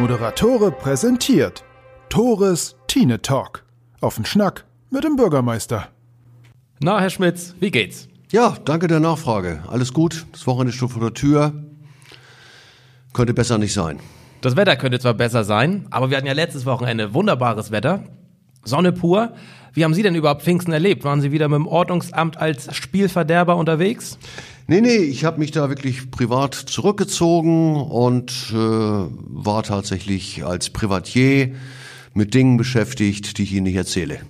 Moderatore präsentiert Tores Tine Talk. Auf den Schnack mit dem Bürgermeister. Na, Herr Schmitz, wie geht's? Ja, danke der Nachfrage. Alles gut. Das Wochenende steht vor der Tür. Könnte besser nicht sein. Das Wetter könnte zwar besser sein, aber wir hatten ja letztes Wochenende wunderbares Wetter. Sonne pur. Wie haben Sie denn überhaupt Pfingsten erlebt? Waren Sie wieder mit dem Ordnungsamt als Spielverderber unterwegs? Nee, nee, ich habe mich da wirklich privat zurückgezogen und äh, war tatsächlich als Privatier mit Dingen beschäftigt, die ich Ihnen nicht erzähle.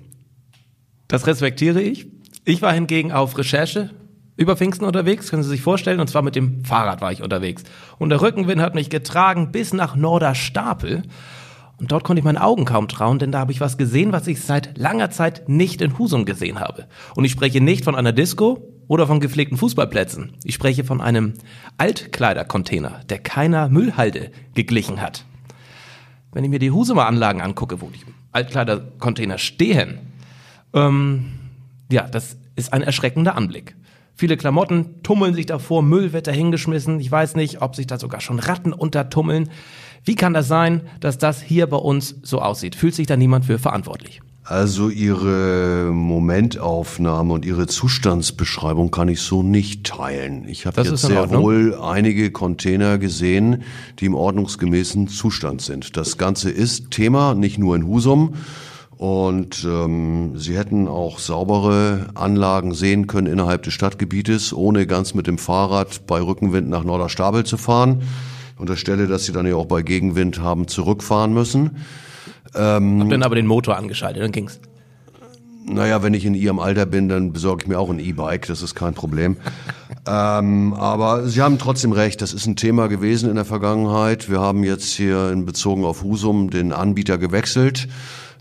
Das respektiere ich. Ich war hingegen auf Recherche über Pfingsten unterwegs, können Sie sich vorstellen, und zwar mit dem Fahrrad war ich unterwegs. Und der Rückenwind hat mich getragen bis nach Norderstapel. Und dort konnte ich meinen Augen kaum trauen, denn da habe ich was gesehen, was ich seit langer Zeit nicht in Husum gesehen habe. Und ich spreche nicht von einer Disco oder von gepflegten Fußballplätzen. Ich spreche von einem Altkleidercontainer, der keiner Müllhalde geglichen hat. Wenn ich mir die Husumer Anlagen angucke, wo die Altkleidercontainer stehen, ähm, ja, das ist ein erschreckender Anblick. Viele Klamotten tummeln sich davor, Müll wird dahingeschmissen. Ich weiß nicht, ob sich da sogar schon Ratten untertummeln. Wie kann das sein, dass das hier bei uns so aussieht? Fühlt sich da niemand für verantwortlich? Also Ihre Momentaufnahme und Ihre Zustandsbeschreibung kann ich so nicht teilen. Ich habe jetzt sehr wohl einige Container gesehen, die im ordnungsgemäßen Zustand sind. Das Ganze ist Thema, nicht nur in Husum. Und ähm, Sie hätten auch saubere Anlagen sehen können innerhalb des Stadtgebietes, ohne ganz mit dem Fahrrad bei Rückenwind nach Norderstapel zu fahren. Unterstelle, dass Sie dann ja auch bei Gegenwind haben zurückfahren müssen. Hab dann aber den Motor angeschaltet, dann ging's. Naja, wenn ich in Ihrem Alter bin, dann besorge ich mir auch ein E-Bike, das ist kein Problem. ähm, aber Sie haben trotzdem recht, das ist ein Thema gewesen in der Vergangenheit. Wir haben jetzt hier in Bezogen auf Husum den Anbieter gewechselt,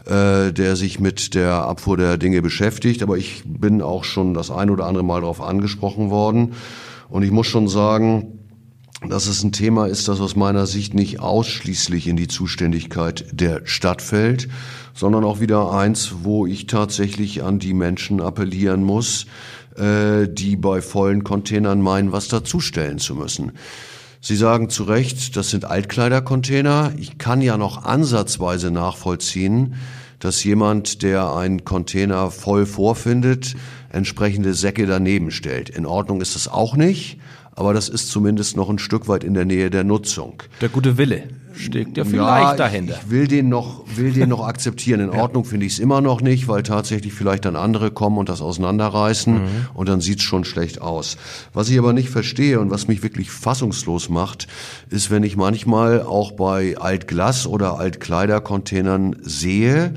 äh, der sich mit der Abfuhr der Dinge beschäftigt. Aber ich bin auch schon das ein oder andere Mal darauf angesprochen worden. Und ich muss schon sagen, dass es ein Thema ist, das aus meiner Sicht nicht ausschließlich in die Zuständigkeit der Stadt fällt, sondern auch wieder eins, wo ich tatsächlich an die Menschen appellieren muss, äh, die bei vollen Containern meinen, was dazustellen zu müssen. Sie sagen zu Recht, das sind Altkleidercontainer. Ich kann ja noch ansatzweise nachvollziehen, dass jemand, der einen Container voll vorfindet, entsprechende Säcke daneben stellt. In Ordnung ist das auch nicht, aber das ist zumindest noch ein Stück weit in der Nähe der Nutzung. Der gute Wille steckt ja vielleicht ich- dahinter. Ich will den noch, will den noch akzeptieren. In Ordnung finde ich es immer noch nicht, weil tatsächlich vielleicht dann andere kommen und das auseinanderreißen Mhm. und dann sieht's schon schlecht aus. Was ich aber nicht verstehe und was mich wirklich fassungslos macht, ist, wenn ich manchmal auch bei Altglas oder Altkleidercontainern sehe,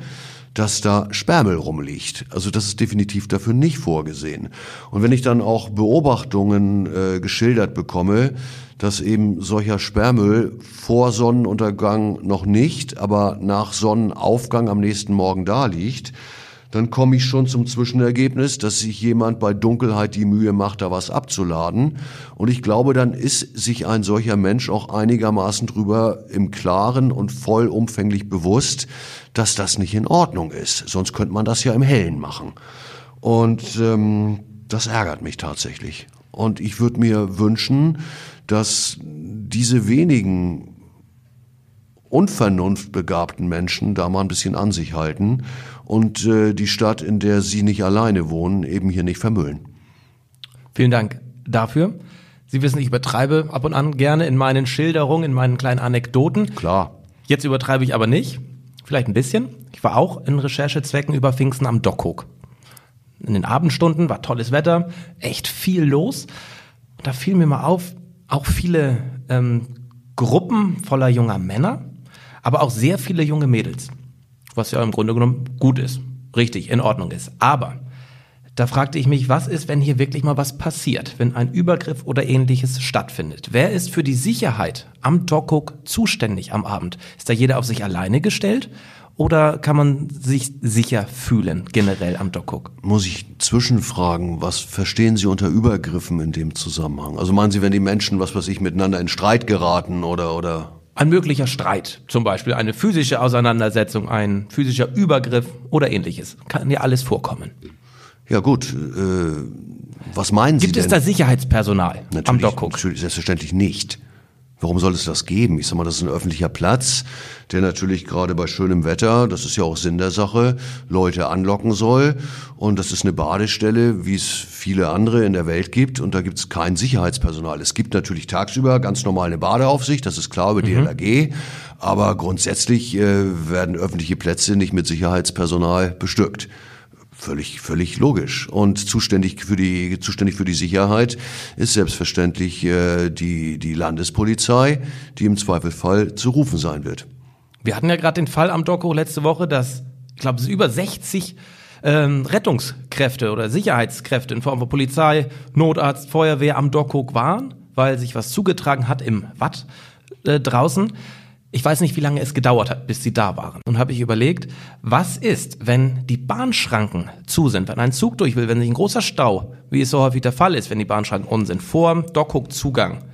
dass da Sperrmüll rumliegt. Also das ist definitiv dafür nicht vorgesehen. Und wenn ich dann auch Beobachtungen äh, geschildert bekomme, dass eben solcher Sperrmüll vor Sonnenuntergang noch nicht, aber nach Sonnenaufgang am nächsten Morgen da liegt, dann komme ich schon zum Zwischenergebnis, dass sich jemand bei Dunkelheit die Mühe macht, da was abzuladen. Und ich glaube, dann ist sich ein solcher Mensch auch einigermaßen drüber im Klaren und vollumfänglich bewusst, dass das nicht in Ordnung ist. Sonst könnte man das ja im Hellen machen. Und ähm, das ärgert mich tatsächlich. Und ich würde mir wünschen, dass diese wenigen unvernunftbegabten Menschen da mal ein bisschen an sich halten und äh, die Stadt, in der sie nicht alleine wohnen, eben hier nicht vermüllen. Vielen Dank dafür. Sie wissen, ich übertreibe ab und an gerne in meinen Schilderungen, in meinen kleinen Anekdoten. Klar. Jetzt übertreibe ich aber nicht. Vielleicht ein bisschen. Ich war auch in Recherchezwecken über Pfingsten am Dockhook. In den Abendstunden war tolles Wetter, echt viel los. Und da fiel mir mal auf, auch viele ähm, Gruppen voller junger Männer, aber auch sehr viele junge Mädels. Was ja im Grunde genommen gut ist, richtig, in Ordnung ist. Aber da fragte ich mich, was ist, wenn hier wirklich mal was passiert, wenn ein Übergriff oder ähnliches stattfindet? Wer ist für die Sicherheit am Dockhook zuständig am Abend? Ist da jeder auf sich alleine gestellt? Oder kann man sich sicher fühlen, generell am Dockhook? Muss ich zwischenfragen, was verstehen Sie unter Übergriffen in dem Zusammenhang? Also meinen Sie, wenn die Menschen, was weiß ich, miteinander in Streit geraten oder, oder? Ein möglicher Streit, zum Beispiel eine physische Auseinandersetzung, ein physischer Übergriff oder ähnliches. Kann ja alles vorkommen. Ja gut, äh, was meinen Sie Gibt denn? es da Sicherheitspersonal am Natürlich, Dockhook? natürlich, selbstverständlich nicht. Warum soll es das geben? Ich sag mal, das ist ein öffentlicher Platz, der natürlich gerade bei schönem Wetter, das ist ja auch Sinn der Sache, Leute anlocken soll. Und das ist eine Badestelle, wie es viele andere in der Welt gibt. Und da gibt es kein Sicherheitspersonal. Es gibt natürlich tagsüber ganz normal eine Badeaufsicht, das ist klar über die mhm. LAG. Aber grundsätzlich äh, werden öffentliche Plätze nicht mit Sicherheitspersonal bestückt. Völlig, völlig logisch. Und zuständig für die, zuständig für die Sicherheit ist selbstverständlich äh, die, die Landespolizei, die im Zweifelsfall zu rufen sein wird. Wir hatten ja gerade den Fall am Doku letzte Woche, dass, ich glaube, es über 60 ähm, Rettungskräfte oder Sicherheitskräfte in Form von Polizei, Notarzt, Feuerwehr am Dockhook waren, weil sich was zugetragen hat im Watt äh, draußen. Ich weiß nicht, wie lange es gedauert hat, bis sie da waren. Und habe ich überlegt, was ist, wenn die Bahnschranken zu sind, wenn ein Zug durch will, wenn sich ein großer Stau, wie es so häufig der Fall ist, wenn die Bahnschranken unten sind, vor Dockhook-Zugang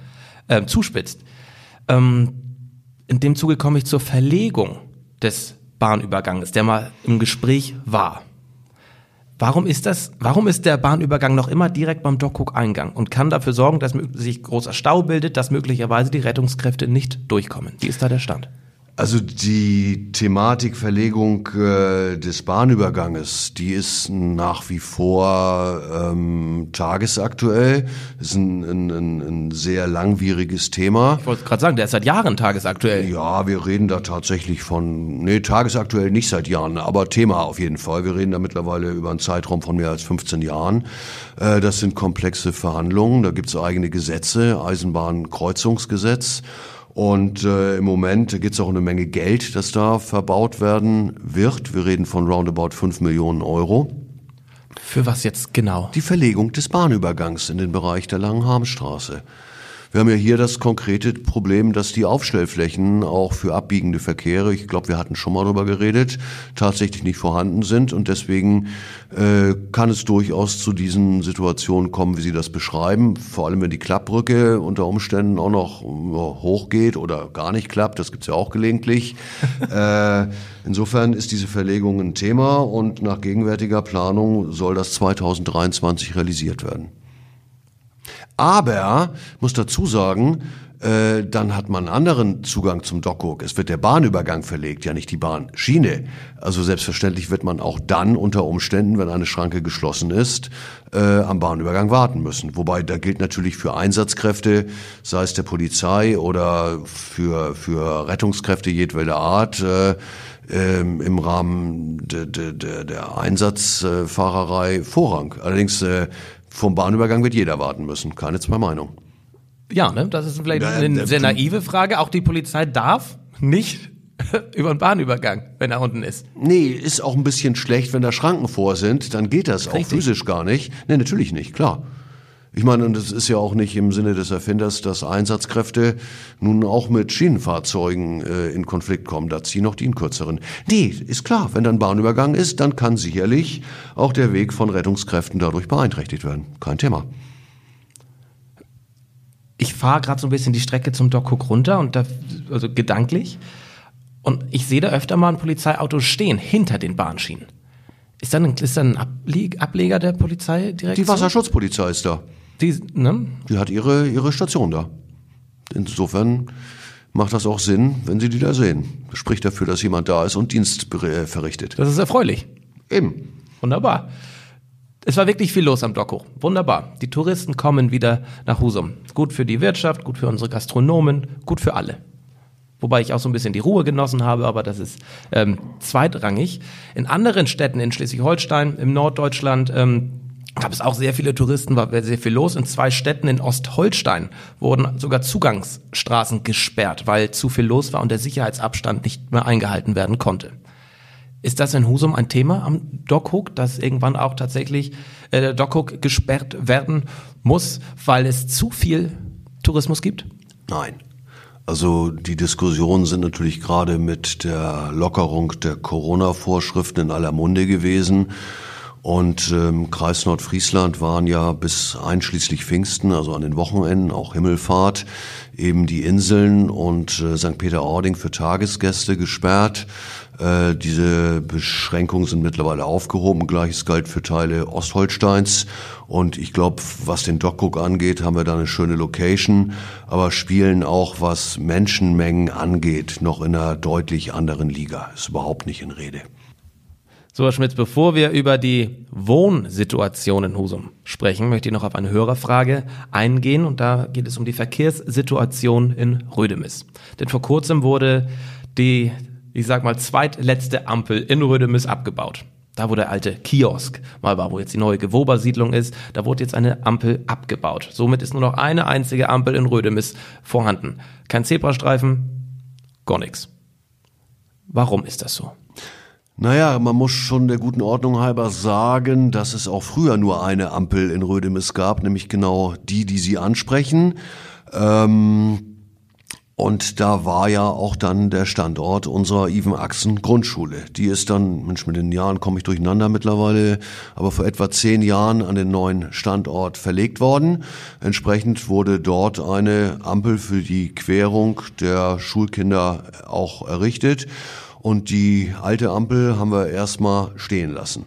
äh, zuspitzt. Ähm, in dem Zuge komme ich zur Verlegung des Bahnüberganges, der mal im Gespräch war. Warum ist das, warum ist der Bahnübergang noch immer direkt beim Dockhook-Eingang und kann dafür sorgen, dass sich großer Stau bildet, dass möglicherweise die Rettungskräfte nicht durchkommen? Wie ist da der Stand? Also die Thematik Verlegung äh, des Bahnüberganges, die ist nach wie vor ähm, tagesaktuell. Das ist ein, ein, ein sehr langwieriges Thema. Ich wollte gerade sagen, der ist seit Jahren tagesaktuell. Ja, wir reden da tatsächlich von, nee, tagesaktuell nicht seit Jahren, aber Thema auf jeden Fall. Wir reden da mittlerweile über einen Zeitraum von mehr als 15 Jahren. Äh, das sind komplexe Verhandlungen, da gibt es eigene Gesetze, Eisenbahnkreuzungsgesetz. Und äh, im Moment geht es auch eine Menge Geld, das da verbaut werden wird. Wir reden von roundabout 5 Millionen Euro. Für was jetzt genau? Die Verlegung des Bahnübergangs in den Bereich der Langen Harmstraße. Wir haben ja hier das konkrete Problem, dass die Aufstellflächen auch für abbiegende Verkehre, ich glaube, wir hatten schon mal darüber geredet, tatsächlich nicht vorhanden sind. Und deswegen äh, kann es durchaus zu diesen Situationen kommen, wie Sie das beschreiben. Vor allem, wenn die Klappbrücke unter Umständen auch noch hochgeht oder gar nicht klappt. Das gibt's ja auch gelegentlich. äh, insofern ist diese Verlegung ein Thema und nach gegenwärtiger Planung soll das 2023 realisiert werden. Aber, muss dazu sagen, äh, dann hat man einen anderen Zugang zum Dockhook. Es wird der Bahnübergang verlegt, ja nicht die Bahnschiene. Also selbstverständlich wird man auch dann unter Umständen, wenn eine Schranke geschlossen ist, äh, am Bahnübergang warten müssen. Wobei da gilt natürlich für Einsatzkräfte, sei es der Polizei oder für, für Rettungskräfte jedweder Art, äh, ähm, im Rahmen de, de, de, der Einsatzfahrerei Vorrang. Allerdings äh, vom Bahnübergang wird jeder warten müssen, keine zwei Meinungen. Ja, ne? das ist vielleicht eine sehr naive Frage. Auch die Polizei darf nicht über den Bahnübergang, wenn er unten ist. Nee, ist auch ein bisschen schlecht, wenn da Schranken vor sind, dann geht das Richtig. auch physisch gar nicht. Nee, natürlich nicht, klar. Ich meine, und es ist ja auch nicht im Sinne des Erfinders, dass Einsatzkräfte nun auch mit Schienenfahrzeugen äh, in Konflikt kommen. Da ziehen auch die in kürzeren. Nee, ist klar, wenn dann Bahnübergang ist, dann kann sicherlich auch der Weg von Rettungskräften dadurch beeinträchtigt werden. Kein Thema. Ich fahre gerade so ein bisschen die Strecke zum Dock Hook runter und da, also gedanklich. Und ich sehe da öfter mal ein Polizeiauto stehen hinter den Bahnschienen. Ist dann, ist dann ein Ableger der Polizei direkt? Die Wasserschutzpolizei ist da. Die, ne? die hat ihre, ihre Station da. Insofern macht das auch Sinn, wenn Sie die da sehen. Das spricht dafür, dass jemand da ist und Dienst äh, verrichtet. Das ist erfreulich. Eben. Wunderbar. Es war wirklich viel los am Dockhoch. Wunderbar. Die Touristen kommen wieder nach Husum. Gut für die Wirtschaft, gut für unsere Gastronomen, gut für alle. Wobei ich auch so ein bisschen die Ruhe genossen habe, aber das ist ähm, zweitrangig. In anderen Städten in Schleswig-Holstein, im Norddeutschland, ähm, gab es auch sehr viele Touristen, war sehr viel los. In zwei Städten in Ostholstein wurden sogar Zugangsstraßen gesperrt, weil zu viel los war und der Sicherheitsabstand nicht mehr eingehalten werden konnte. Ist das in Husum ein Thema am Dockhook, dass irgendwann auch tatsächlich äh, der Dockhook gesperrt werden muss, weil es zu viel Tourismus gibt? Nein. Also die Diskussionen sind natürlich gerade mit der Lockerung der Corona-Vorschriften in aller Munde gewesen. Und ähm, Kreis Nordfriesland waren ja bis einschließlich Pfingsten, also an den Wochenenden, auch Himmelfahrt, eben die Inseln und äh, St. Peter-Ording für Tagesgäste gesperrt. Äh, diese Beschränkungen sind mittlerweile aufgehoben. Gleiches galt für Teile Ostholsteins. Und ich glaube, was den Dockcook angeht, haben wir da eine schöne Location, aber spielen auch, was Menschenmengen angeht, noch in einer deutlich anderen Liga. Ist überhaupt nicht in Rede. So, Herr Schmitz, bevor wir über die Wohnsituation in Husum sprechen, möchte ich noch auf eine Hörerfrage eingehen und da geht es um die Verkehrssituation in Rödemis. Denn vor kurzem wurde die, ich sag mal, zweitletzte Ampel in Rödemis abgebaut. Da, wo der alte Kiosk mal war, wo jetzt die neue Gewober-Siedlung ist, da wurde jetzt eine Ampel abgebaut. Somit ist nur noch eine einzige Ampel in Rödemis vorhanden. Kein Zebrastreifen, gar nichts. Warum ist das so? Naja, man muss schon der guten Ordnung halber sagen, dass es auch früher nur eine Ampel in Rödemis gab, nämlich genau die, die Sie ansprechen. Ähm, und da war ja auch dann der Standort unserer Even Achsen Grundschule. Die ist dann, Mensch, mit den Jahren komme ich durcheinander mittlerweile, aber vor etwa zehn Jahren an den neuen Standort verlegt worden. Entsprechend wurde dort eine Ampel für die Querung der Schulkinder auch errichtet. Und die alte Ampel haben wir erstmal stehen lassen.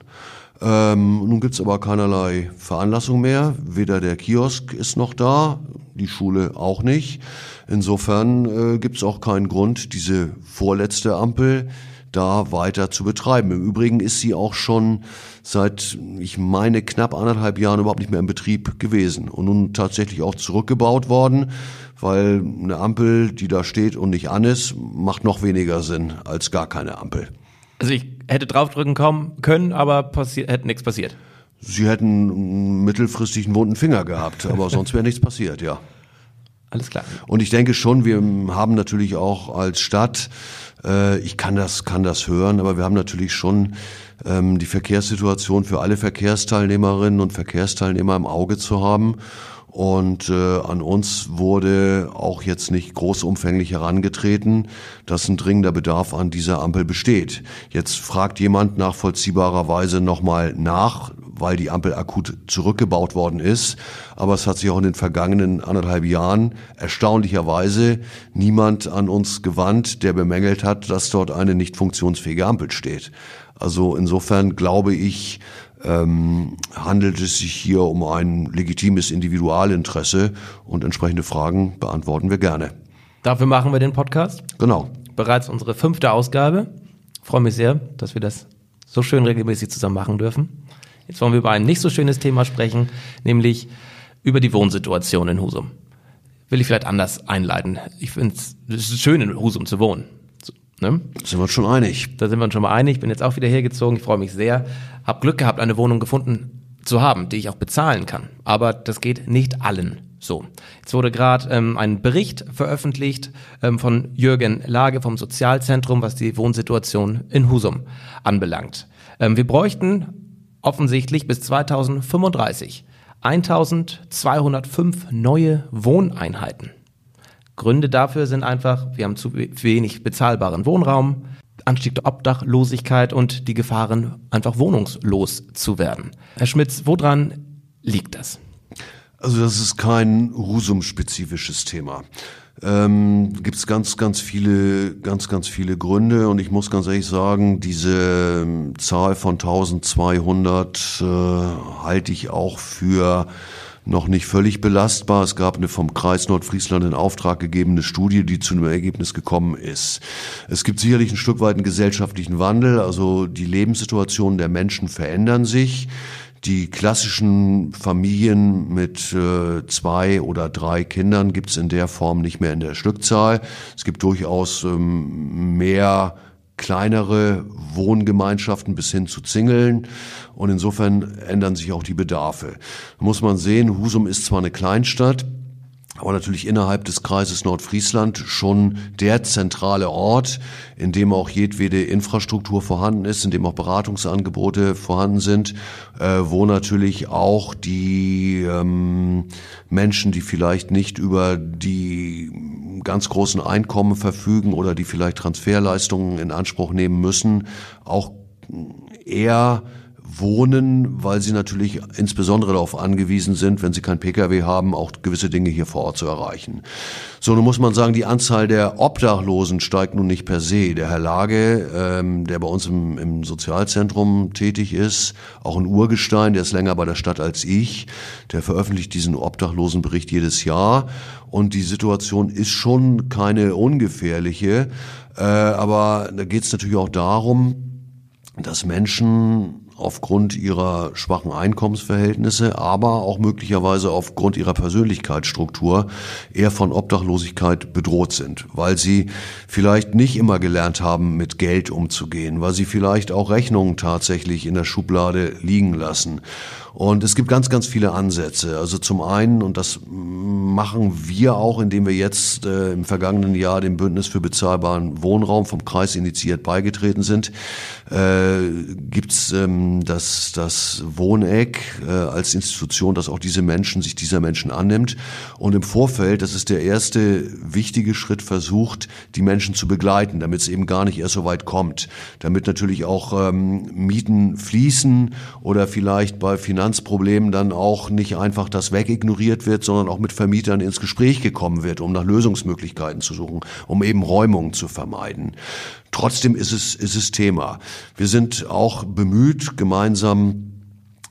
Ähm, nun gibt's aber keinerlei Veranlassung mehr. Weder der Kiosk ist noch da, die Schule auch nicht. Insofern äh, gibt's auch keinen Grund, diese vorletzte Ampel da weiter zu betreiben. Im Übrigen ist sie auch schon seit, ich meine, knapp anderthalb Jahren überhaupt nicht mehr in Betrieb gewesen und nun tatsächlich auch zurückgebaut worden, weil eine Ampel, die da steht und nicht an ist, macht noch weniger Sinn als gar keine Ampel. Also ich hätte draufdrücken kommen können, aber hätte nichts passiert. Sie hätten mittelfristig einen wunden Finger gehabt, aber sonst wäre nichts passiert, ja. Alles klar. Und ich denke schon, wir haben natürlich auch als Stadt, äh, ich kann das, kann das hören, aber wir haben natürlich schon ähm, die Verkehrssituation für alle Verkehrsteilnehmerinnen und Verkehrsteilnehmer im Auge zu haben. Und äh, an uns wurde auch jetzt nicht großumfänglich herangetreten, dass ein dringender Bedarf an dieser Ampel besteht. Jetzt fragt jemand nachvollziehbarerweise nochmal nach, weil die Ampel akut zurückgebaut worden ist. Aber es hat sich auch in den vergangenen anderthalb Jahren erstaunlicherweise niemand an uns gewandt, der bemängelt hat, dass dort eine nicht funktionsfähige Ampel steht. Also insofern glaube ich, ähm, handelt es sich hier um ein legitimes Individualinteresse und entsprechende Fragen beantworten wir gerne. Dafür machen wir den Podcast. Genau. Bereits unsere fünfte Ausgabe. Ich freue mich sehr, dass wir das so schön regelmäßig zusammen machen dürfen. Jetzt wollen wir über ein nicht so schönes Thema sprechen, nämlich über die Wohnsituation in Husum. Will ich vielleicht anders einleiten. Ich finde es schön, in Husum zu wohnen. Ne? Sind wir uns schon einig. Da sind wir uns schon mal einig. Ich bin jetzt auch wieder hergezogen. Ich freue mich sehr. Hab Glück gehabt, eine Wohnung gefunden zu haben, die ich auch bezahlen kann. Aber das geht nicht allen so. Jetzt wurde gerade ähm, ein Bericht veröffentlicht ähm, von Jürgen Lage vom Sozialzentrum, was die Wohnsituation in Husum anbelangt. Ähm, wir bräuchten offensichtlich bis 2035 1205 neue Wohneinheiten. Gründe dafür sind einfach, wir haben zu wenig bezahlbaren Wohnraum, Anstieg der Obdachlosigkeit und die Gefahren, einfach wohnungslos zu werden. Herr Schmitz, woran liegt das? Also das ist kein Husum-spezifisches Thema. Ähm, Gibt es ganz, ganz viele, ganz, ganz viele Gründe und ich muss ganz ehrlich sagen, diese ähm, Zahl von 1200 äh, halte ich auch für noch nicht völlig belastbar. Es gab eine vom Kreis Nordfriesland in Auftrag gegebene Studie, die zu einem Ergebnis gekommen ist. Es gibt sicherlich ein Stück weit einen gesellschaftlichen Wandel, also die Lebenssituationen der Menschen verändern sich. Die klassischen Familien mit äh, zwei oder drei Kindern gibt es in der Form nicht mehr in der Stückzahl. Es gibt durchaus ähm, mehr kleinere Wohngemeinschaften bis hin zu Zingeln. Und insofern ändern sich auch die Bedarfe. Da muss man sehen, Husum ist zwar eine Kleinstadt, aber natürlich innerhalb des Kreises Nordfriesland schon der zentrale Ort, in dem auch jedwede Infrastruktur vorhanden ist, in dem auch Beratungsangebote vorhanden sind, äh, wo natürlich auch die ähm, Menschen, die vielleicht nicht über die ganz großen Einkommen verfügen oder die vielleicht Transferleistungen in Anspruch nehmen müssen, auch eher wohnen, weil sie natürlich insbesondere darauf angewiesen sind, wenn sie kein Pkw haben, auch gewisse Dinge hier vor Ort zu erreichen. So, nun muss man sagen, die Anzahl der Obdachlosen steigt nun nicht per se. Der Herr Lage, ähm, der bei uns im, im Sozialzentrum tätig ist, auch ein Urgestein, der ist länger bei der Stadt als ich, der veröffentlicht diesen Obdachlosenbericht jedes Jahr. Und die Situation ist schon keine ungefährliche. Äh, aber da geht es natürlich auch darum, dass Menschen aufgrund ihrer schwachen Einkommensverhältnisse, aber auch möglicherweise aufgrund ihrer Persönlichkeitsstruktur eher von Obdachlosigkeit bedroht sind, weil sie vielleicht nicht immer gelernt haben, mit Geld umzugehen, weil sie vielleicht auch Rechnungen tatsächlich in der Schublade liegen lassen und es gibt ganz, ganz viele Ansätze. Also zum einen, und das machen wir auch, indem wir jetzt äh, im vergangenen Jahr dem Bündnis für bezahlbaren Wohnraum vom Kreis initiiert beigetreten sind, äh, gibt's ähm, das, das Wohneck äh, als Institution, dass auch diese Menschen sich dieser Menschen annimmt. Und im Vorfeld, das ist der erste wichtige Schritt, versucht, die Menschen zu begleiten, damit es eben gar nicht erst so weit kommt. Damit natürlich auch ähm, Mieten fließen oder vielleicht bei Finanz Finanzproblemen dann auch nicht einfach das wegignoriert wird, sondern auch mit Vermietern ins Gespräch gekommen wird, um nach Lösungsmöglichkeiten zu suchen, um eben Räumungen zu vermeiden. Trotzdem ist es, ist es Thema. Wir sind auch bemüht, gemeinsam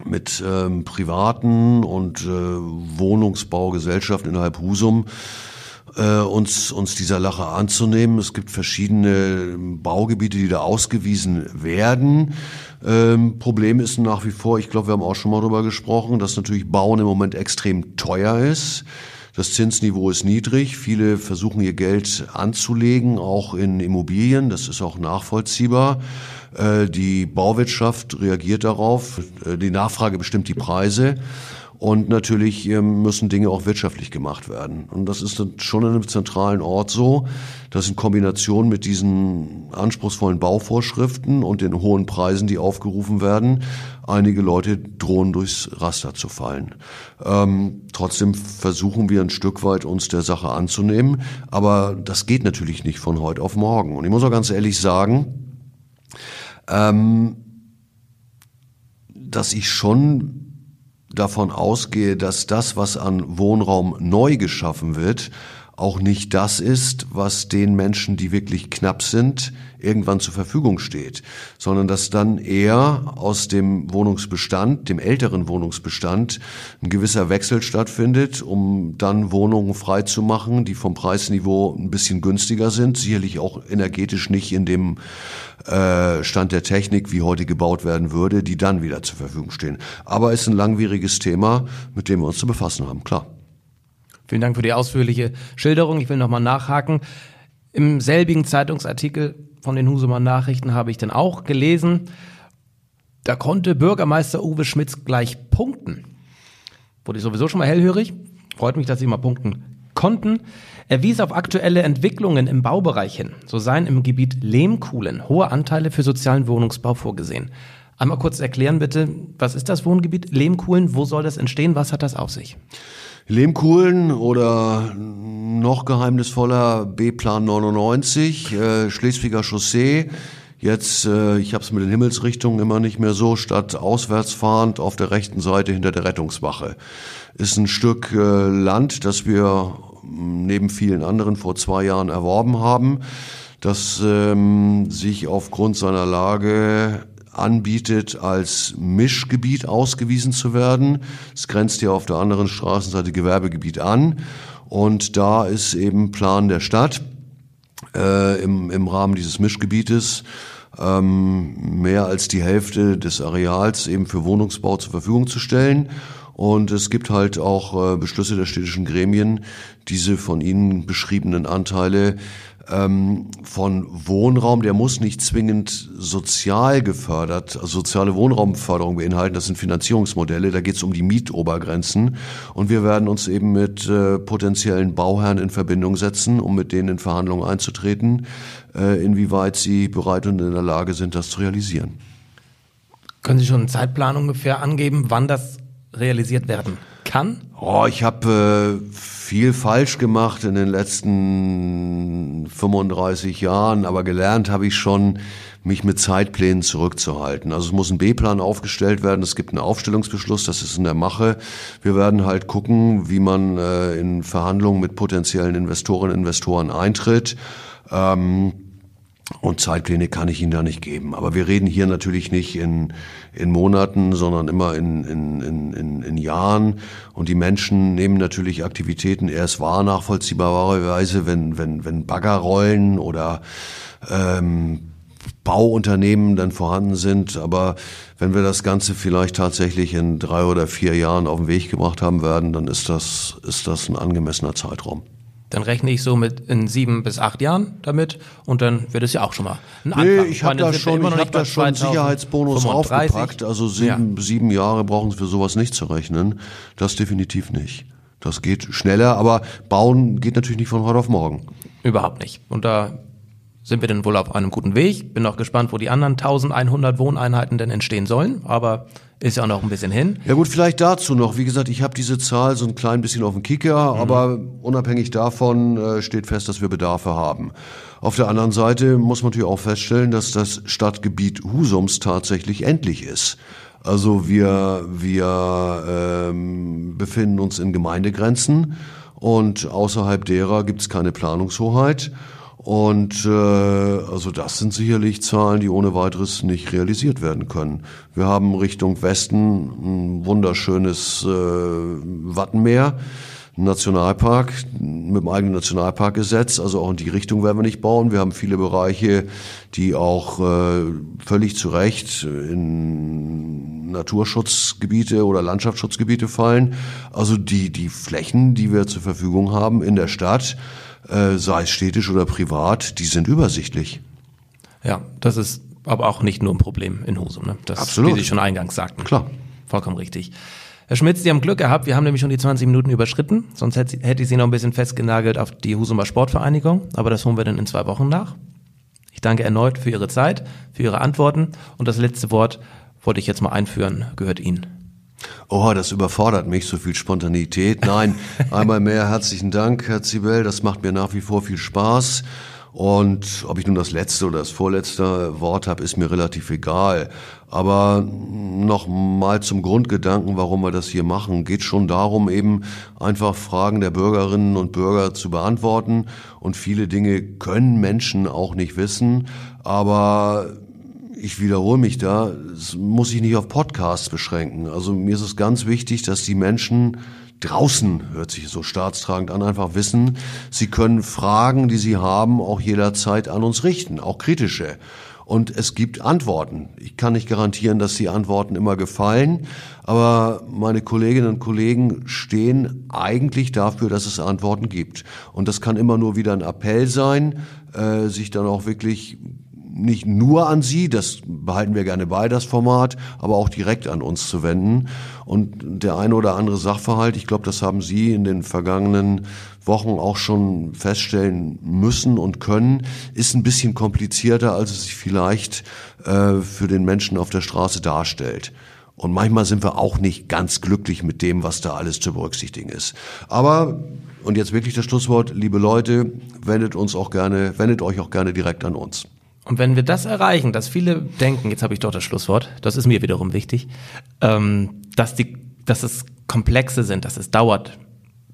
mit ähm, privaten und äh, Wohnungsbaugesellschaften innerhalb Husum äh, uns, uns dieser Lache anzunehmen. Es gibt verschiedene Baugebiete, die da ausgewiesen werden. Ähm, Problem ist nach wie vor, ich glaube, wir haben auch schon mal darüber gesprochen, dass natürlich Bauen im Moment extrem teuer ist. Das Zinsniveau ist niedrig. Viele versuchen ihr Geld anzulegen, auch in Immobilien. Das ist auch nachvollziehbar. Äh, die Bauwirtschaft reagiert darauf. Äh, die Nachfrage bestimmt die Preise. Und natürlich müssen Dinge auch wirtschaftlich gemacht werden. Und das ist dann schon in einem zentralen Ort so, dass in Kombination mit diesen anspruchsvollen Bauvorschriften und den hohen Preisen, die aufgerufen werden, einige Leute drohen durchs Raster zu fallen. Ähm, trotzdem versuchen wir ein Stück weit uns der Sache anzunehmen, aber das geht natürlich nicht von heute auf morgen. Und ich muss auch ganz ehrlich sagen, ähm, dass ich schon davon ausgehe, dass das, was an Wohnraum neu geschaffen wird, auch nicht das ist, was den Menschen, die wirklich knapp sind, irgendwann zur Verfügung steht, sondern dass dann eher aus dem Wohnungsbestand, dem älteren Wohnungsbestand, ein gewisser Wechsel stattfindet, um dann Wohnungen freizumachen, die vom Preisniveau ein bisschen günstiger sind, sicherlich auch energetisch nicht in dem äh, Stand der Technik, wie heute gebaut werden würde, die dann wieder zur Verfügung stehen. Aber es ist ein langwieriges Thema, mit dem wir uns zu befassen haben, klar. Vielen Dank für die ausführliche Schilderung. Ich will nochmal nachhaken. Im selbigen Zeitungsartikel von den Husumer Nachrichten habe ich dann auch gelesen, da konnte Bürgermeister Uwe Schmitz gleich punkten. Wurde ich sowieso schon mal hellhörig. Freut mich, dass Sie mal punkten konnten. Er wies auf aktuelle Entwicklungen im Baubereich hin. So seien im Gebiet Lehmkuhlen hohe Anteile für sozialen Wohnungsbau vorgesehen. Einmal kurz erklären bitte, was ist das Wohngebiet Lehmkuhlen? Wo soll das entstehen? Was hat das auf sich? Lehmkuhlen oder noch geheimnisvoller B-Plan 99, äh, Schleswiger Chaussee. Jetzt, äh, ich habe es mit den Himmelsrichtungen immer nicht mehr so, statt auswärts fahrend auf der rechten Seite hinter der Rettungswache. Ist ein Stück äh, Land, das wir neben vielen anderen vor zwei Jahren erworben haben, das ähm, sich aufgrund seiner Lage anbietet, als Mischgebiet ausgewiesen zu werden. Es grenzt ja auf der anderen Straßenseite Gewerbegebiet an. Und da ist eben Plan der Stadt äh, im, im Rahmen dieses Mischgebietes ähm, mehr als die Hälfte des Areals eben für Wohnungsbau zur Verfügung zu stellen. Und es gibt halt auch äh, Beschlüsse der städtischen Gremien, diese von Ihnen beschriebenen Anteile ähm, von Wohnraum, der muss nicht zwingend sozial gefördert, also soziale Wohnraumförderung beinhalten, das sind Finanzierungsmodelle, da geht es um die Mietobergrenzen. Und wir werden uns eben mit äh, potenziellen Bauherren in Verbindung setzen, um mit denen in Verhandlungen einzutreten, äh, inwieweit sie bereit und in der Lage sind, das zu realisieren. Können Sie schon einen Zeitplan ungefähr angeben, wann das realisiert werden kann? Oh, ich habe äh, viel falsch gemacht in den letzten 35 Jahren, aber gelernt habe ich schon, mich mit Zeitplänen zurückzuhalten. Also es muss ein B-Plan aufgestellt werden, es gibt einen Aufstellungsbeschluss, das ist in der Mache. Wir werden halt gucken, wie man äh, in Verhandlungen mit potenziellen Investorinnen und Investoren eintritt. Ähm, und Zeitpläne kann ich Ihnen da nicht geben. Aber wir reden hier natürlich nicht in, in Monaten, sondern immer in, in, in, in Jahren. Und die Menschen nehmen natürlich Aktivitäten erst wahr, nachvollziehbarerweise, wenn, wenn, wenn Bagger rollen oder ähm, Bauunternehmen dann vorhanden sind. Aber wenn wir das Ganze vielleicht tatsächlich in drei oder vier Jahren auf den Weg gebracht haben werden, dann ist das, ist das ein angemessener Zeitraum. Dann rechne ich so mit in sieben bis acht Jahren damit und dann wird es ja auch schon mal ein Anfang. Nee, ich habe da schon, ich hab da schon Sicherheitsbonus 35. aufgepackt. Also sieben, ja. sieben Jahre brauchen Sie für sowas nicht zu rechnen. Das definitiv nicht. Das geht schneller, aber bauen geht natürlich nicht von heute auf morgen. Überhaupt nicht. Und da sind wir denn wohl auf einem guten Weg. Bin auch gespannt, wo die anderen 1100 Wohneinheiten denn entstehen sollen. Aber ist ja auch noch ein bisschen hin. Ja gut, vielleicht dazu noch. Wie gesagt, ich habe diese Zahl so ein klein bisschen auf dem Kicker, mhm. aber unabhängig davon äh, steht fest, dass wir Bedarfe haben. Auf der anderen Seite muss man natürlich auch feststellen, dass das Stadtgebiet Husums tatsächlich endlich ist. Also wir, wir ähm, befinden uns in Gemeindegrenzen und außerhalb derer gibt es keine Planungshoheit. Und äh, also das sind sicherlich Zahlen, die ohne weiteres nicht realisiert werden können. Wir haben Richtung Westen ein wunderschönes äh, Wattenmeer. Nationalpark mit dem eigenen Nationalparkgesetz, also auch in die Richtung werden wir nicht bauen. Wir haben viele Bereiche, die auch äh, völlig zu Recht in Naturschutzgebiete oder Landschaftsschutzgebiete fallen. Also die die Flächen, die wir zur Verfügung haben in der Stadt, äh, sei es städtisch oder privat, die sind übersichtlich. Ja, das ist aber auch nicht nur ein Problem in Husum. Ne? Das, Absolut. Wie Sie schon eingangs sagten. Klar. Vollkommen richtig. Herr Schmitz, Sie haben Glück gehabt. Wir haben nämlich schon die 20 Minuten überschritten. Sonst hätte ich Sie noch ein bisschen festgenagelt auf die Husumer Sportvereinigung. Aber das holen wir dann in zwei Wochen nach. Ich danke erneut für Ihre Zeit, für Ihre Antworten. Und das letzte Wort wollte ich jetzt mal einführen, gehört Ihnen. Oh, das überfordert mich, so viel Spontanität. Nein, einmal mehr herzlichen Dank, Herr Zibel. Das macht mir nach wie vor viel Spaß. Und ob ich nun das letzte oder das vorletzte Wort habe, ist mir relativ egal. Aber noch mal zum Grundgedanken, warum wir das hier machen, geht schon darum, eben einfach Fragen der Bürgerinnen und Bürger zu beantworten. Und viele Dinge können Menschen auch nicht wissen. Aber ich wiederhole mich da, es muss sich nicht auf Podcasts beschränken. Also mir ist es ganz wichtig, dass die Menschen draußen, hört sich so staatstragend an, einfach wissen, sie können Fragen, die sie haben, auch jederzeit an uns richten, auch kritische. Und es gibt Antworten. Ich kann nicht garantieren, dass die Antworten immer gefallen, aber meine Kolleginnen und Kollegen stehen eigentlich dafür, dass es Antworten gibt. Und das kann immer nur wieder ein Appell sein, äh, sich dann auch wirklich nicht nur an Sie, das behalten wir gerne bei, das Format, aber auch direkt an uns zu wenden. Und der eine oder andere Sachverhalt, ich glaube, das haben Sie in den vergangenen Wochen auch schon feststellen müssen und können, ist ein bisschen komplizierter, als es sich vielleicht äh, für den Menschen auf der Straße darstellt. Und manchmal sind wir auch nicht ganz glücklich mit dem, was da alles zu berücksichtigen ist. Aber und jetzt wirklich das Schlusswort, liebe Leute, wendet uns auch gerne, wendet euch auch gerne direkt an uns. Und wenn wir das erreichen, dass viele denken, jetzt habe ich doch das Schlusswort, das ist mir wiederum wichtig, ähm, dass, die, dass es Komplexe sind, dass es dauert,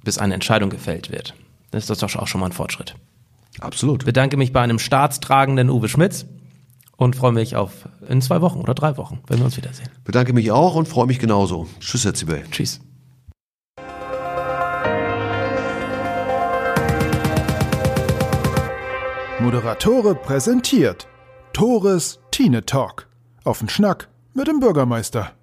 bis eine Entscheidung gefällt wird, dann ist das doch auch schon mal ein Fortschritt. Absolut. Ich bedanke mich bei einem staatstragenden Uwe Schmitz und freue mich auf in zwei Wochen oder drei Wochen, wenn wir uns wiedersehen. Bedanke mich auch und freue mich genauso. Tschüss, Herr Zibel. Tschüss. Moderatore präsentiert Tores Tine Talk. Auf den Schnack mit dem Bürgermeister.